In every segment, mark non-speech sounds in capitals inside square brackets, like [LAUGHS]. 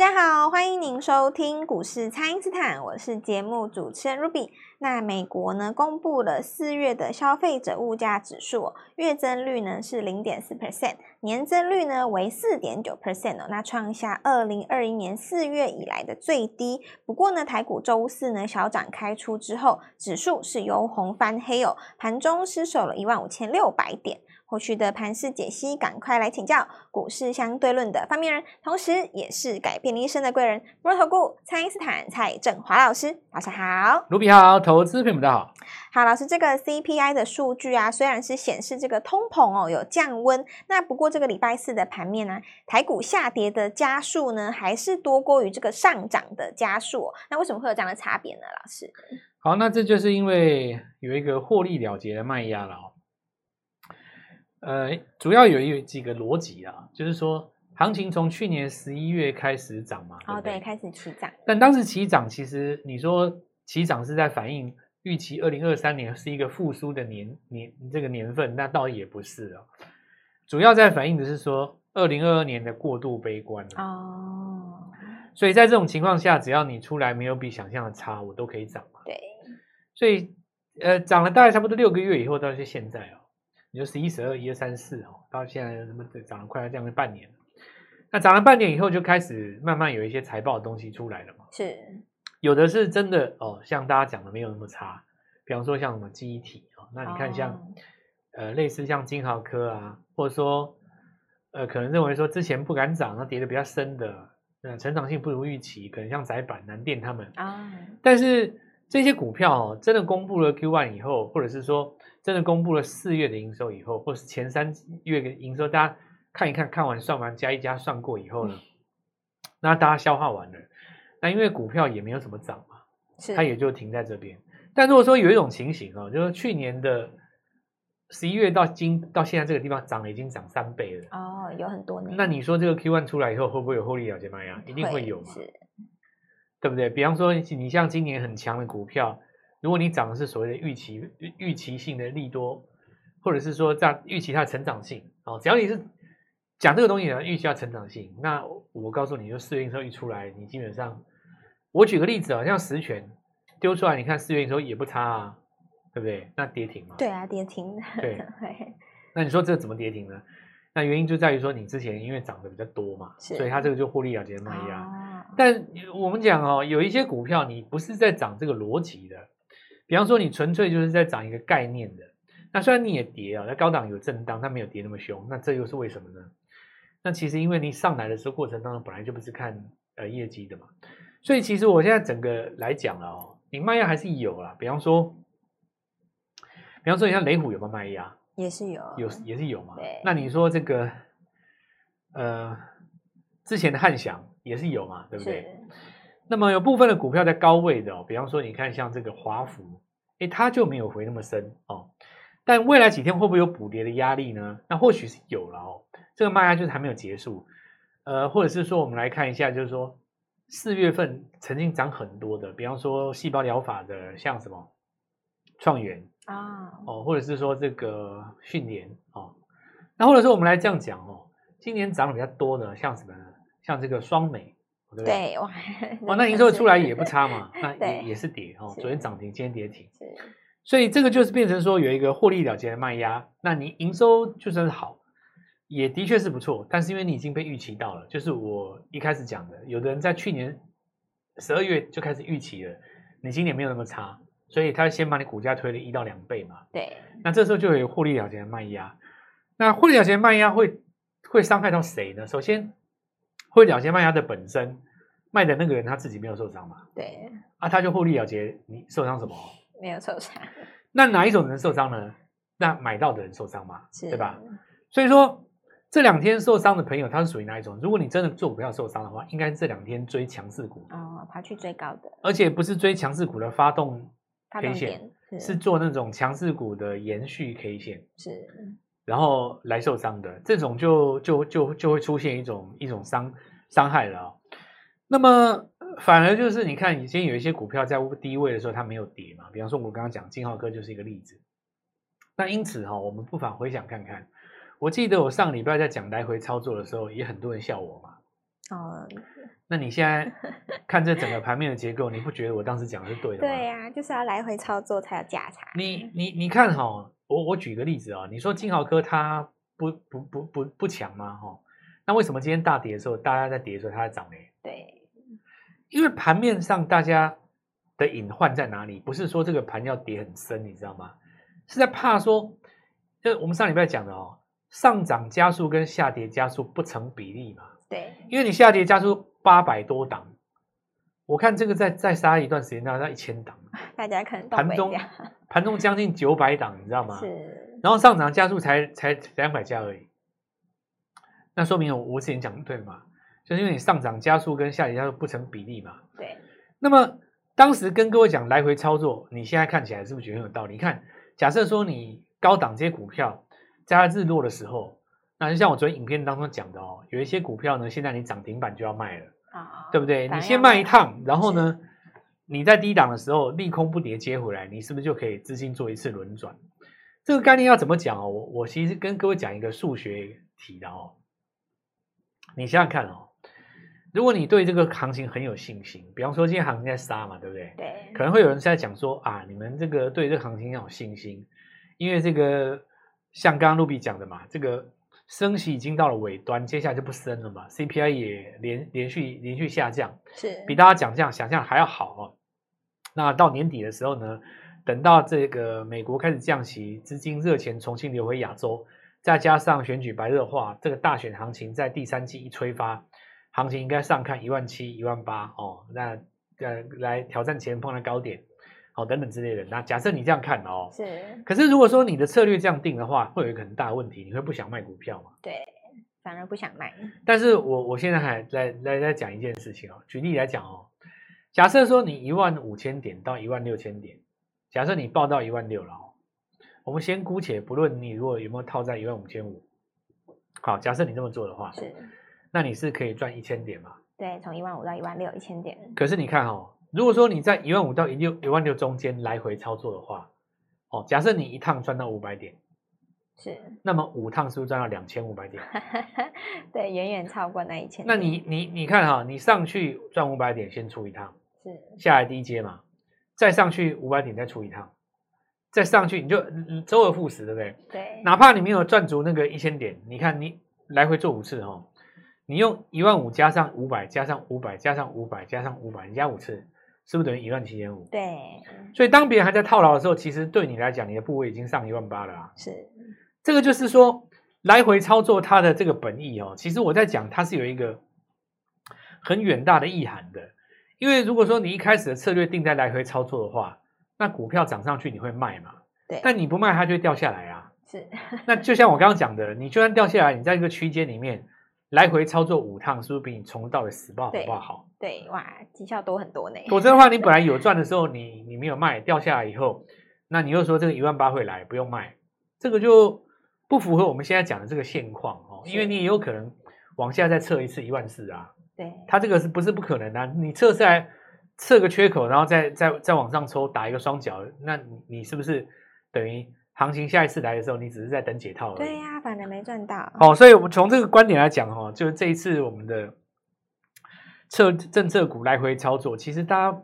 大家好，欢迎您收听股市蔡因斯坦，我是节目主持人 Ruby。那美国呢，公布了四月的消费者物价指数，月增率呢是零点四 percent，年增率呢为四点九 percent 哦，那创下二零二一年四月以来的最低。不过呢，台股周四呢小涨开出之后，指数是由红翻黑哦，盘中失守了一万五千六百点。后续的盘势解析，赶快来请教股市相对论的发明人，同时也是改变你一生的贵人——摩尔投顾蔡因斯坦蔡振华老师，早上好，卢比好，投资朋友们好。好，老师，这个 CPI 的数据啊，虽然是显示这个通膨哦有降温，那不过这个礼拜四的盘面呢、啊，台股下跌的加速呢，还是多过于这个上涨的加速、哦。那为什么会有这样的差别呢？老师？好，那这就是因为有一个获利了结的卖压了哦。呃，主要有有几个逻辑啊，就是说，行情从去年十一月开始涨嘛，哦，对，开始起涨。但当时起涨，其实你说起涨是在反映预期二零二三年是一个复苏的年年这个年份，那倒也不是啊。主要在反映的是说，二零二二年的过度悲观哦。所以在这种情况下，只要你出来没有比想象的差，我都可以涨嘛。对。所以，呃，涨了大概差不多六个月以后，到是现在啊。你就十一、十二、一二、三、四哦，到现在什么涨了快要将近半年了。那涨了半年以后，就开始慢慢有一些财报的东西出来了嘛。是，有的是真的哦，像大家讲的没有那么差。比方说像什么记忆体啊，那你看像、哦、呃类似像金豪科啊，或者说呃可能认为说之前不敢涨，那跌得比较深的，呃成长性不如预期，可能像窄板、南电他们啊。但是这些股票哦，真的公布了 Q one 以后，或者是说。真的公布了四月的营收以后，或是前三月的营收，大家看一看，看完算完加一加算过以后呢，那大家消化完了，那因为股票也没有什么涨嘛，它也就停在这边。但如果说有一种情形哦，就是去年的十一月到今到现在这个地方涨了已经涨三倍了哦，有很多年。那你说这个 Q one 出来以后会不会有获利了结卖呀？一定会有嘛，对不对？比方说你像今年很强的股票。如果你涨的是所谓的预期预期性的利多，或者是说这样预期它的成长性哦，只要你是讲这个东西的预期它成长性，那我告诉你，就四月营收一出来，你基本上，我举个例子啊，像十全丢出来，你看四月营收也不差啊，对不对？那跌停嘛？对啊，跌停。对。[LAUGHS] 那你说这怎么跌停呢？那原因就在于说你之前因为涨得比较多嘛，所以它这个就获利了结卖压。啊、但我们讲哦，有一些股票你不是在涨这个逻辑的。比方说，你纯粹就是在涨一个概念的，那虽然你也跌啊，那高档有震荡，它没有跌那么凶，那这又是为什么呢？那其实因为你上来的时候过程当中本来就不是看呃业绩的嘛，所以其实我现在整个来讲了哦，你卖压还是有啦。比方说，比方说你像雷虎有没有卖压？也是有，有也是有嘛。那你说这个呃之前的汉翔也是有嘛，对不对？那么有部分的股票在高位的哦，比方说你看像这个华孚，诶，它就没有回那么深哦。但未来几天会不会有补跌的压力呢？那或许是有了哦。这个卖压就是还没有结束，呃，或者是说我们来看一下，就是说四月份曾经涨很多的，比方说细胞疗法的，像什么创元啊，哦，或者是说这个训练哦，那或者说我们来这样讲哦，今年涨得比较多的，像什么呢？像这个双美。对，对哇，哇，[LAUGHS] 那营收出来也不差嘛，[LAUGHS] 那也也是跌哦，昨天涨停，今天跌停，所以这个就是变成说有一个获利了结的卖压。那你营收就算是好，也的确是不错，但是因为你已经被预期到了，就是我一开始讲的，有的人在去年十二月就开始预期了，你今年没有那么差，所以他先把你股价推了一到两倍嘛。对，那这时候就有获利了结的卖压。那获利了结的卖压会会伤害到谁呢？首先。获利了结卖压的本身，卖的那个人他自己没有受伤嘛？对，啊，他就获利了结，你受伤什么？没有受伤。那哪一种人受伤呢？那买到的人受伤嘛？对吧？所以说这两天受伤的朋友，他是属于哪一种？如果你真的做股票受伤的话，应该是这两天追强势股哦，他去追高的，而且不是追强势股的发动 K 线，是，做那种强势股的延续 K 线是。然后来受伤的这种就就就就会出现一种一种伤伤害了哦。那么反而就是你看，以前有一些股票在低位的时候它没有跌嘛，比方说我刚刚讲金浩科就是一个例子。那因此哈，我们不妨回想看看，我记得我上礼拜在讲来回操作的时候，也很多人笑我嘛。哦，那你现在看这整个盘面的结构，你不觉得我当时讲的是对的吗？对呀、啊，就是要来回操作才有价差。你你你看哈、哦，我我举个例子啊、哦，你说金豪科它不不不不不强吗？哈、哦，那为什么今天大跌的时候，大家在跌的时候它在涨呢？对，因为盘面上大家的隐患在哪里？不是说这个盘要跌很深，你知道吗？是在怕说，就我们上礼拜讲的哦，上涨加速跟下跌加速不成比例嘛。对，因为你下跌加速八百多档，我看这个再再杀一段时间，大概一千档。大家可能盘中盘中将近九百档，你知道吗？是。然后上涨加速才才两百家而已，那说明我我之前讲的对嘛？就是因为你上涨加速跟下跌加速不成比例嘛。对。那么当时跟各位讲来回操作，你现在看起来是不是觉得很有道理？你看，假设说你高档这些股票在它日落的时候。那就像我昨天影片当中讲的哦，有一些股票呢，现在你涨停板就要卖了，啊，对不对？你先卖一趟，然后呢，你在低档的时候利空不跌接回来，你是不是就可以资金做一次轮转？这个概念要怎么讲哦？我我其实跟各位讲一个数学题的哦，你想想看哦，如果你对这个行情很有信心，比方说今天行情在杀嘛，对不对？对，可能会有人在讲说啊，你们这个对这个行情要有信心，因为这个像刚刚 Ruby 讲的嘛，这个。升息已经到了尾端，接下来就不升了嘛。CPI 也连连续连续下降，是比大家讲象想象还要好哦。那到年底的时候呢，等到这个美国开始降息，资金热钱重新流回亚洲，再加上选举白热化，这个大选行情在第三季一催发，行情应该上看一万七、一万八哦。那呃来挑战前方的高点。好，等等之类的。那假设你这样看哦，是。可是如果说你的策略这样定的话，会有一个很大的问题，你会不想卖股票吗？对，反而不想卖。但是我我现在还来来来讲一件事情哦，举例来讲哦，假设说你一万五千点到一万六千点，假设你报到一万六了哦，我们先姑且不论你如果有没有套在一万五千五，好，假设你这么做的话，是，那你是可以赚一千点嘛？对，从一万五到一万六，一千点。可是你看哦。如果说你在一万五到一六一万六中间来回操作的话，哦，假设你一趟赚到五百点，是，那么五趟是不是赚到两千五百点？[LAUGHS] 对，远远超过那一千。那你你你看哈，你上去赚五百点先出一趟，是，下来低阶嘛，再上去五百点再出一趟，再上去你就周而复始，对不对？对。哪怕你没有赚足那个一千点，你看你来回做五次哈，你用一万五加上五百加上五百加上五百加上五百，你加五次。是不是等于一万七千五？对，所以当别人还在套牢的时候，其实对你来讲，你的部位已经上一万八了啊。是，这个就是说来回操作它的这个本意哦。其实我在讲，它是有一个很远大的意涵的。因为如果说你一开始的策略定在来回操作的话，那股票涨上去你会卖嘛？对。但你不卖，它就会掉下来啊。是。那就像我刚刚讲的，你就算掉下来，你在一个区间里面。来回操作五趟，是不是比你从头到尾死抱好不好？对，哇，绩效多很多呢。否则的话，你本来有 [LAUGHS] 赚的时候，你你没有卖，掉下来以后，那你又说这个一万八会来，不用卖，这个就不符合我们现在讲的这个现况哦。因为你也有可能往下再测一次一万四啊。对，它这个是不是不可能的啊？你测下来测个缺口，然后再再再往上抽，打一个双脚，那你你是不是等于？行情下一次来的时候，你只是在等解套而已。对呀、啊，反正没赚到。哦，所以我们从这个观点来讲，哈，就是这一次我们的策政策股来回操作，其实大家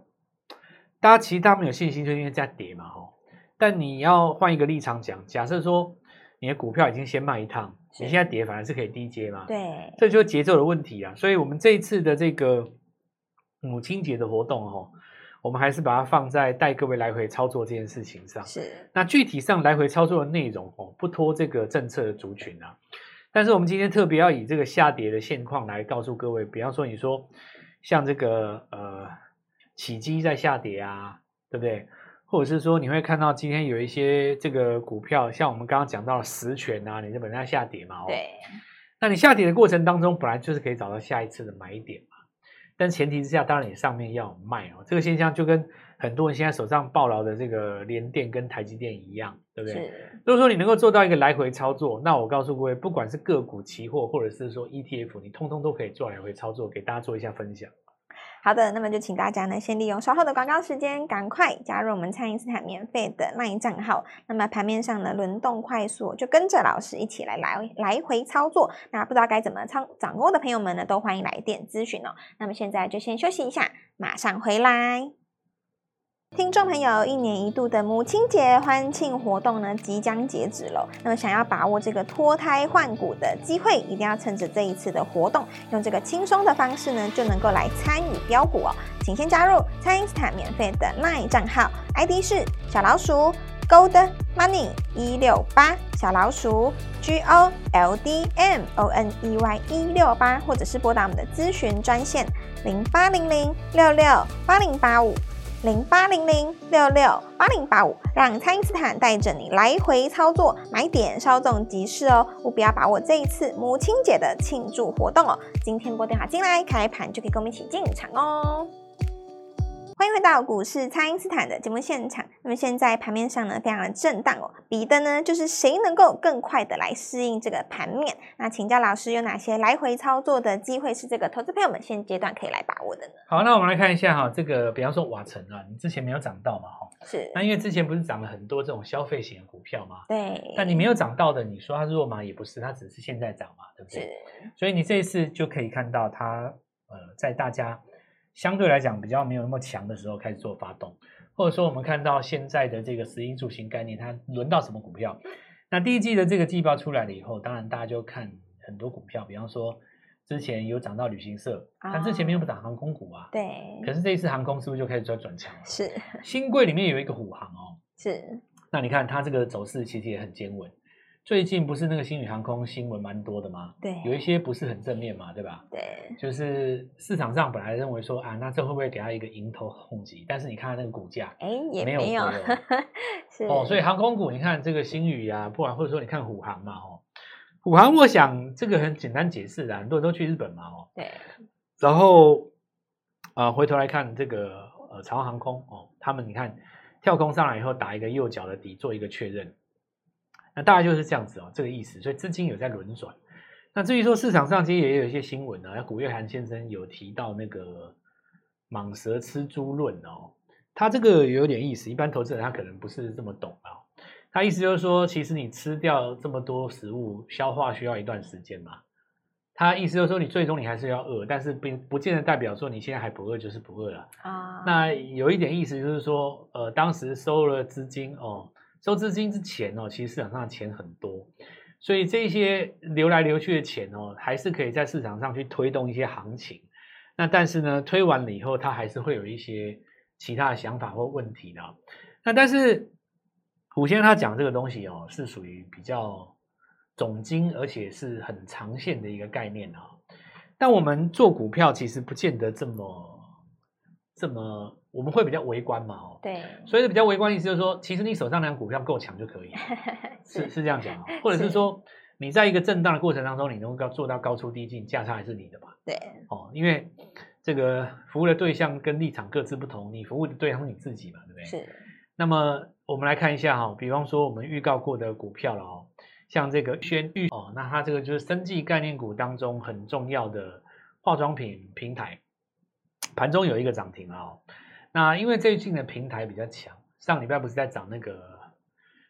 大家其实他们有信心，就因为在跌嘛，哈。但你要换一个立场讲，假设说你的股票已经先卖一趟，你现在跌反而是可以低接嘛？对，这就是节奏的问题啊。所以我们这一次的这个母亲节的活动，哈。我们还是把它放在带各位来回操作这件事情上。是。那具体上来回操作的内容哦，不脱这个政策的族群啊。但是我们今天特别要以这个下跌的现况来告诉各位，比方说你说像这个呃起基在下跌啊，对不对？或者是说你会看到今天有一些这个股票，像我们刚刚讲到的十銓啊，你就本来下跌嘛，哦。对。那你下跌的过程当中，本来就是可以找到下一次的买点嘛。但前提之下，当然你上面要卖哦。这个现象就跟很多人现在手上抱牢的这个联电跟台积电一样，对不对？如果说你能够做到一个来回操作，那我告诉各位，不管是个股、期货，或者是说 ETF，你通通都可以做来回操作，给大家做一下分享。好的，那么就请大家呢，先利用稍后的广告时间，赶快加入我们蔡因斯坦免费的 LINE 账号。那么盘面上呢，轮动快速，就跟着老师一起来来来回操作。那不知道该怎么操掌握的朋友们呢，都欢迎来电咨询哦。那么现在就先休息一下，马上回来。听众朋友，一年一度的母亲节欢庆活动呢，即将截止了。那么，想要把握这个脱胎换骨的机会，一定要趁着这一次的活动，用这个轻松的方式呢，就能够来参与标股哦。请先加入蔡因斯坦免费的 LINE 账号，ID 是小老鼠 Gold Money 一六八，小老鼠 G O L D M O N E Y 一六八，或者是拨打我们的咨询专线零八零零六六八零八五。零八零零六六八零八五，让蔡因斯坦带着你来回操作，买点稍纵即逝哦！务必要把握这一次母亲节的庆祝活动哦！今天拨电话进来，开盘就可以跟我们一起进场哦。欢迎回到股市，蔡因斯坦的节目现场。那么现在盘面上呢，非常的震荡哦，比的呢就是谁能够更快的来适应这个盘面。那请教老师，有哪些来回操作的机会是这个投资朋友们现阶段可以来把握的呢？好，那我们来看一下哈，这个比方说瓦城啊，你之前没有涨到嘛哈？是。那因为之前不是涨了很多这种消费型的股票嘛？对。但你没有涨到的，你说它弱嘛？也不是，它只是现在涨嘛，对不对？是。所以你这一次就可以看到它呃，在大家。相对来讲比较没有那么强的时候开始做发动，或者说我们看到现在的这个十一住行概念，它轮到什么股票？那第一季的这个季报出来了以后，当然大家就看很多股票，比方说之前有涨到旅行社，但之前没有涨航空股啊。对。可是这一次航空是不是就开始转转强了？是。新贵里面有一个虎航哦。是。那你看它这个走势其实也很坚稳。最近不是那个星宇航空新闻蛮多的吗？对，有一些不是很正面嘛，对吧？对，就是市场上本来认为说啊，那这会不会给他一个迎头痛击？但是你看它那个股价，哎，也没有，没有 [LAUGHS] 是哦，所以航空股，你看这个星宇啊，不然或者说你看虎航嘛，哦，虎航，我想这个很简单解释的，很多人都去日本嘛，哦，对，然后啊、呃，回头来看这个呃，长荣航空哦，他们你看跳空上来以后打一个右脚的底，做一个确认。那大概就是这样子哦，这个意思。所以资金有在轮转。那至于说市场上其实也有一些新闻呢，古月涵先生有提到那个“蟒蛇吃猪论”哦，他这个有点意思。一般投资人他可能不是这么懂啊。他意思就是说，其实你吃掉这么多食物，消化需要一段时间嘛。他意思就是说，你最终你还是要饿，但是并不见得代表说你现在还不饿就是不饿了啊。那有一点意思就是说，呃，当时收了资金哦。收资金之前哦，其实市场上的钱很多，所以这些流来流去的钱哦，还是可以在市场上去推动一些行情。那但是呢，推完了以后，它还是会有一些其他的想法或问题的。那但是虎先生他讲这个东西哦，是属于比较总经，而且是很长线的一个概念啊。但我们做股票其实不见得这么这么。我们会比较微观嘛，哦，对，所以比较微观意思就是说，其实你手上那张股票够强就可以，[LAUGHS] 是是，是这样讲，或者是说你在一个震荡的过程当中，你能够做到高出低进，价差还是你的嘛，对，哦，因为这个服务的对象跟立场各自不同，你服务的对象是你自己嘛，对不对？是。那么我们来看一下哈，比方说我们预告过的股票了哦，像这个宣玉哦，那它这个就是生技概念股当中很重要的化妆品平台，盘中有一个涨停啊，哦。那因为最近的平台比较强，上礼拜不是在涨那个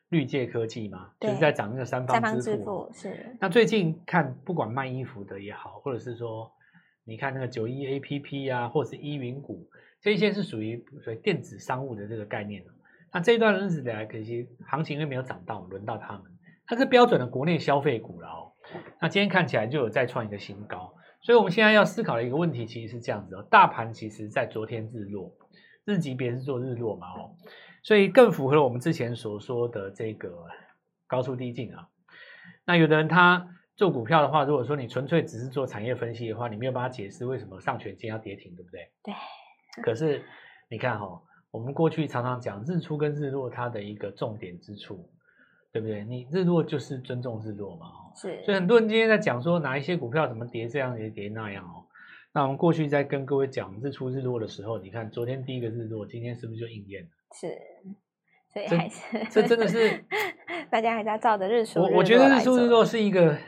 绿界科技吗？就是在涨那个三方支付。支付是。那最近看，不管卖衣服的也好，或者是说，你看那个九一 APP 啊，或者是依云股，这一些是属于属于电子商务的这个概念。那这一段日子来，可惜行情因为没有涨到，轮到他们，它是标准的国内消费股了哦。那今天看起来就有再创一个新高，所以我们现在要思考的一个问题，其实是这样子哦，大盘其实在昨天日落。日级别是做日落嘛，哦，所以更符合了我们之前所说的这个高出低进啊。那有的人他做股票的话，如果说你纯粹只是做产业分析的话，你没有办法解释为什么上权今天要跌停，对不对？对。可是你看哈，我们过去常常讲日出跟日落它的一个重点之处，对不对？你日落就是尊重日落嘛，哦，是。所以很多人今天在讲说哪一些股票怎么跌这样跌跌那样哦。那我们过去在跟各位讲日出日落的时候，你看昨天第一个日落，今天是不是就应验了？是，所以还是这，这真的是 [LAUGHS] 大家还在照着日出日落。我我觉得日出日落是一个，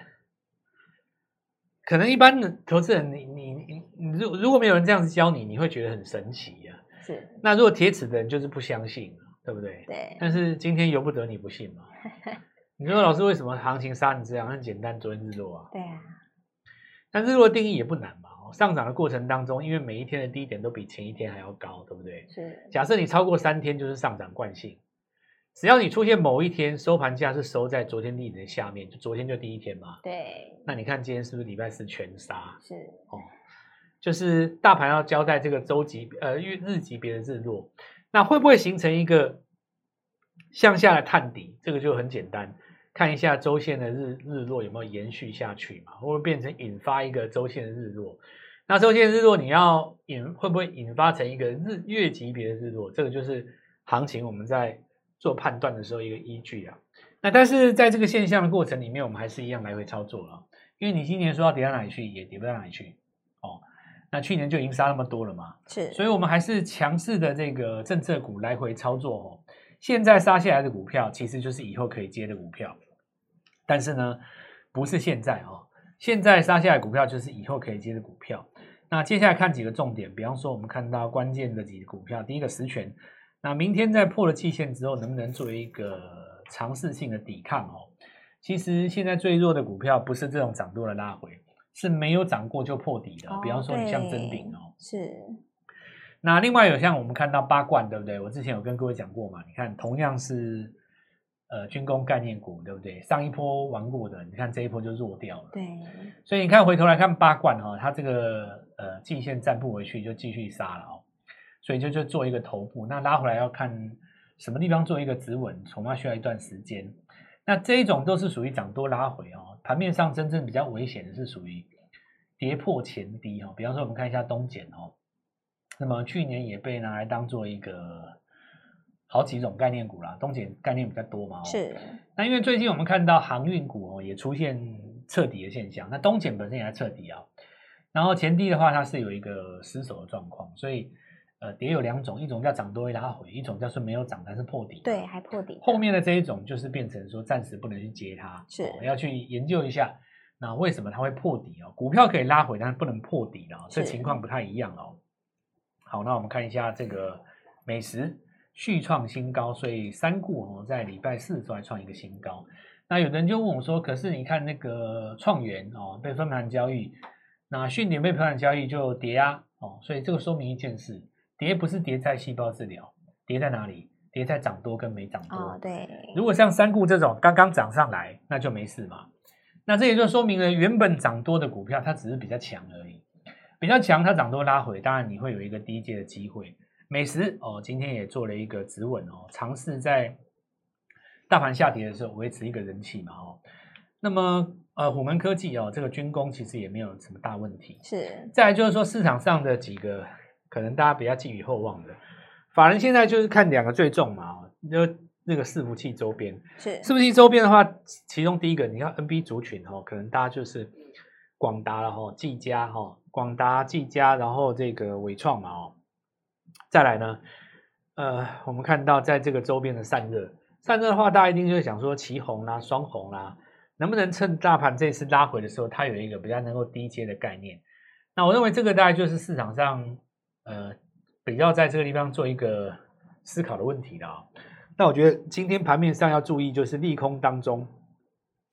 可能一般的投资人你你你如如果没有人这样子教你，你会觉得很神奇呀、啊。是。那如果铁齿的人就是不相信，对不对？对。但是今天由不得你不信嘛。[LAUGHS] 你说老师为什么行情杀你这样？很简单，昨天日落啊。对啊。但日落定义也不难嘛。上涨的过程当中，因为每一天的低点都比前一天还要高，对不对？是。假设你超过三天就是上涨惯性，只要你出现某一天收盘价是收在昨天低点的下面，就昨天就第一天嘛。对。那你看今天是不是礼拜四全杀？是。哦，就是大盘要交代这个周级呃日日级别的日落，那会不会形成一个向下的探底？这个就很简单。看一下周线的日日落有没有延续下去嘛，会不会变成引发一个周线的日落？那周线日落你要引会不会引发成一个日月级别的日落？这个就是行情我们在做判断的时候一个依据啊。那但是在这个现象的过程里面，我们还是一样来回操作了，因为你今年说要跌到哪里去，也跌不到哪里去哦。那去年就已经杀那么多了嘛，是，所以我们还是强势的这个政策股来回操作哦。现在杀下来的股票，其实就是以后可以接的股票。但是呢，不是现在哦，现在杀下来股票就是以后可以接的股票。那接下来看几个重点，比方说我们看到关键的几个股票，第一个十权，那明天在破了季线之后，能不能作为一个尝试性的抵抗哦？其实现在最弱的股票不是这种涨多的拉回，是没有涨过就破底的。比方说你像真鼎哦，是。那另外有像我们看到八冠，对不对？我之前有跟各位讲过嘛，你看同样是。呃，军工概念股对不对？上一波玩过的，你看这一波就弱掉了。对，所以你看回头来看八冠哈、哦，它这个呃季线站不回去就继续杀了哦，所以就就做一个头部，那拉回来要看什么地方做一个止稳，恐怕需要一段时间。那这一种都是属于涨多拉回哦，盘面上真正比较危险的是属于跌破前低哈、哦，比方说我们看一下东碱哦，那么去年也被拿来当做一个。好几种概念股啦，东碱概念比较多嘛。是。那因为最近我们看到航运股哦，也出现彻底的现象。那东碱本身也在彻底啊。然后前低的话，它是有一个失守的状况，所以呃，跌有两种，一种叫涨多会拉回，一种叫是没有涨但是破底。对，还破底。后面的这一种就是变成说暂时不能去接它，是、哦、要去研究一下，那为什么它会破底哦？股票可以拉回，但是不能破底的，这情况不太一样哦。好，那我们看一下这个美食。续创新高，所以三顾哦，在礼拜四都还创一个新高。那有的人就问我说：“可是你看那个创元哦，被分盘交易，那讯点被分盘交易就跌啊哦，所以这个说明一件事：跌不是跌在细胞治疗，跌在哪里？跌在涨多跟没涨多。哦，对。如果像三顾这种刚刚涨上来，那就没事嘛。那这也就说明了，原本涨多的股票，它只是比较强而已，比较强，它涨多拉回，当然你会有一个低阶的机会。美食哦，今天也做了一个止稳哦，尝试在大盘下跌的时候维持一个人气嘛哦。那么呃，虎门科技哦，这个军工其实也没有什么大问题。是。再来就是说市场上的几个可能大家比较寄予厚望的，法人现在就是看两个最重嘛哦，就那个伺服器周边。是。伺服器周边的话，其中第一个你看 NB 族群哦，可能大家就是广达了哈，技嘉哈，广达、技嘉，然后这个纬创嘛哦。再来呢，呃，我们看到在这个周边的散热，散热的话，大家一定就会想说，奇红啦、双红啦，能不能趁大盘这次拉回的时候，它有一个比较能够低阶的概念？那我认为这个大概就是市场上呃比较在这个地方做一个思考的问题了。那我觉得今天盘面上要注意，就是利空当中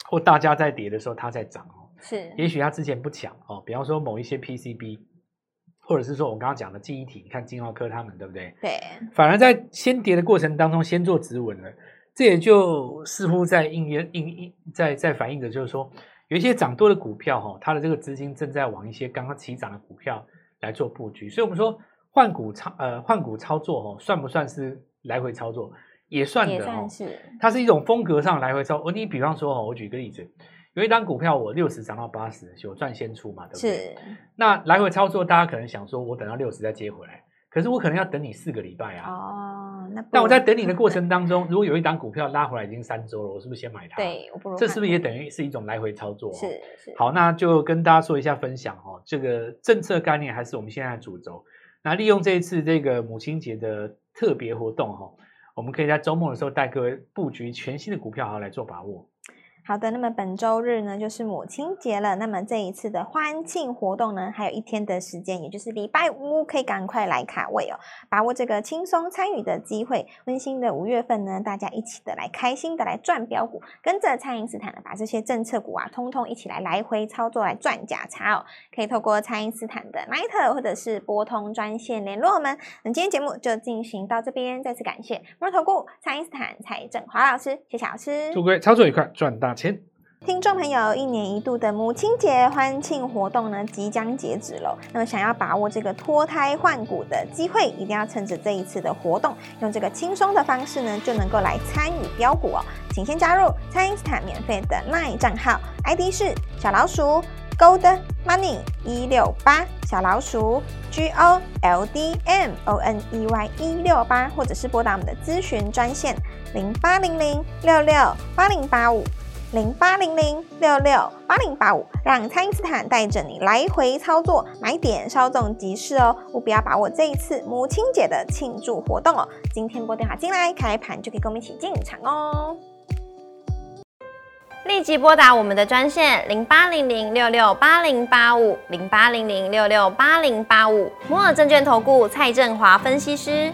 或大家在跌的时候，它在涨哦，是，也许它之前不强哦，比方说某一些 PCB。或者是说，我刚刚讲的记忆体，你看晶豪科他们，对不对？对。反而在先跌的过程当中，先做止稳了，这也就似乎在应验、应应在在反映的，就是说，有一些涨多的股票，哈，它的这个资金正在往一些刚刚起涨的股票来做布局。所以，我们说换股操呃换股操作，哈，算不算是来回操作？也算的，哦，它是一种风格上来回操。你比方说，哈，我举个例子。有一档股票，我六十涨到八十，有赚先出嘛，对不对？是。那来回操作，大家可能想说，我等到六十再接回来，可是我可能要等你四个礼拜啊。哦，那。但我在等你的过程当中，如果有一档股票拉回来已经三周了，我是不是先买它？对，我不如。这是不是也等于是一种来回操作？是是。好，那就跟大家说一下分享哦，这个政策概念还是我们现在的主轴。那利用这一次这个母亲节的特别活动哈，我们可以在周末的时候带各位布局全新的股票，好来做把握。好的，那么本周日呢就是母亲节了。那么这一次的欢庆活动呢，还有一天的时间，也就是礼拜五，可以赶快来卡位哦，把握这个轻松参与的机会。温馨的五月份呢，大家一起的来开心的来赚标股，跟着蔡因斯坦把这些政策股啊，通通一起来来回操作来赚假差哦。可以透过蔡因斯坦的 Line 或者是拨通专线联络我们。那今天节目就进行到这边，再次感谢摩投顾蔡因斯坦蔡振华老师，谢谢老师。祝各位操作愉快，赚大钱！听众朋友，一年一度的母亲节欢庆活动呢，即将截止了。那么，想要把握这个脱胎换骨的机会，一定要趁着这一次的活动，用这个轻松的方式呢，就能够来参与标股哦。请先加入蔡因斯坦免费的 LINE 账号，ID 是小老鼠 Gold Money 一六八，小老鼠 G O L D M O N E Y 一六八，或者是拨打我们的咨询专线零八零零六六八零八五。零八零零六六八零八五，让蔡因斯坦带着你来回操作，买点稍纵即逝哦，务必要把握这一次母亲节的庆祝活动哦。今天拨电话进来，开盘就可以跟我们一起进场哦。立即拨打我们的专线零八零零六六八零八五零八零零六六八零八五，摩尔证券投顾蔡振华分析师。